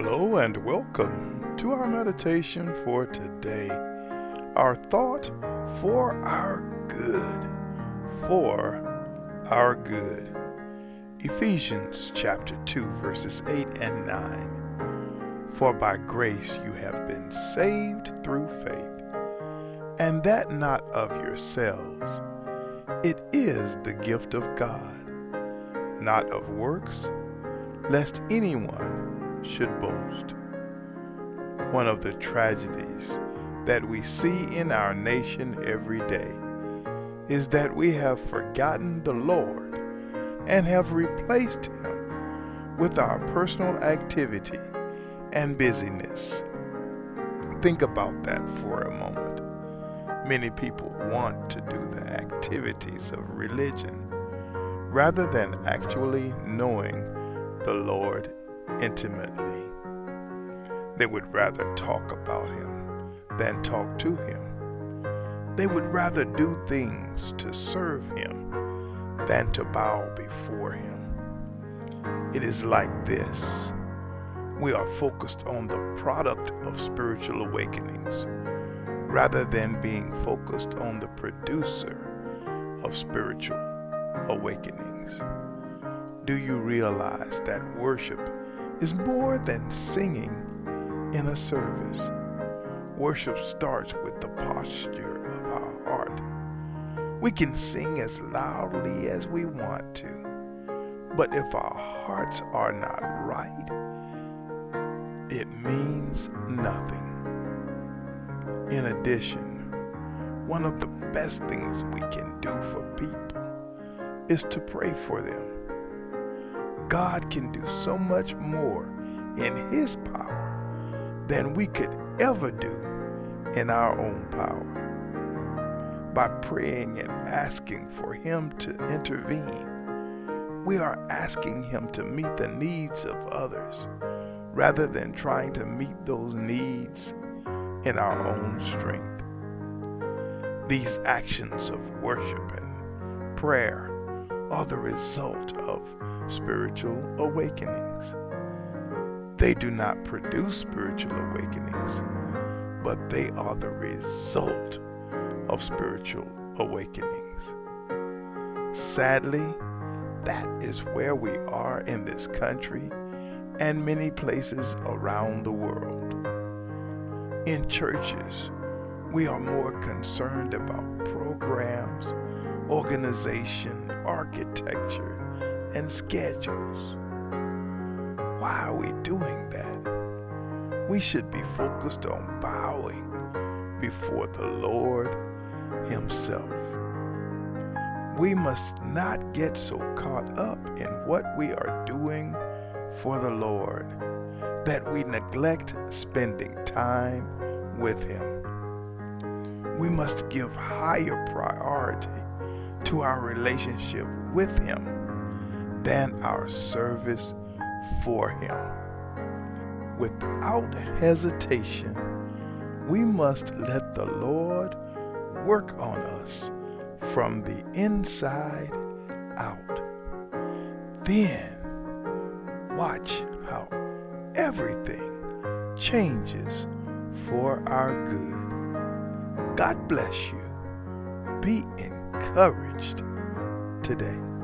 Hello and welcome to our meditation for today. Our thought for our good. For our good. Ephesians chapter 2, verses 8 and 9. For by grace you have been saved through faith, and that not of yourselves. It is the gift of God, not of works, lest anyone should boast. One of the tragedies that we see in our nation every day is that we have forgotten the Lord and have replaced Him with our personal activity and busyness. Think about that for a moment. Many people want to do the activities of religion rather than actually knowing the Lord intimately. They would rather talk about him than talk to him. They would rather do things to serve him than to bow before him. It is like this. We are focused on the product of spiritual awakenings rather than being focused on the producer of spiritual awakenings. Do you realize that worship is more than singing in a service. Worship starts with the posture of our heart. We can sing as loudly as we want to, but if our hearts are not right, it means nothing. In addition, one of the best things we can do for people is to pray for them. God can do so much more in His power than we could ever do in our own power. By praying and asking for Him to intervene, we are asking Him to meet the needs of others rather than trying to meet those needs in our own strength. These actions of worship and prayer are the result of spiritual awakenings. They do not produce spiritual awakenings, but they are the result of spiritual awakenings. Sadly, that is where we are in this country and many places around the world. In churches, we are more concerned about programs, organization, architecture, and schedules. Why are we doing that? We should be focused on bowing before the Lord Himself. We must not get so caught up in what we are doing for the Lord that we neglect spending time with Him. We must give higher priority to our relationship with Him than our service for Him. Without hesitation, we must let the Lord work on us from the inside out. Then watch how everything changes for our good. God bless you. Be encouraged today.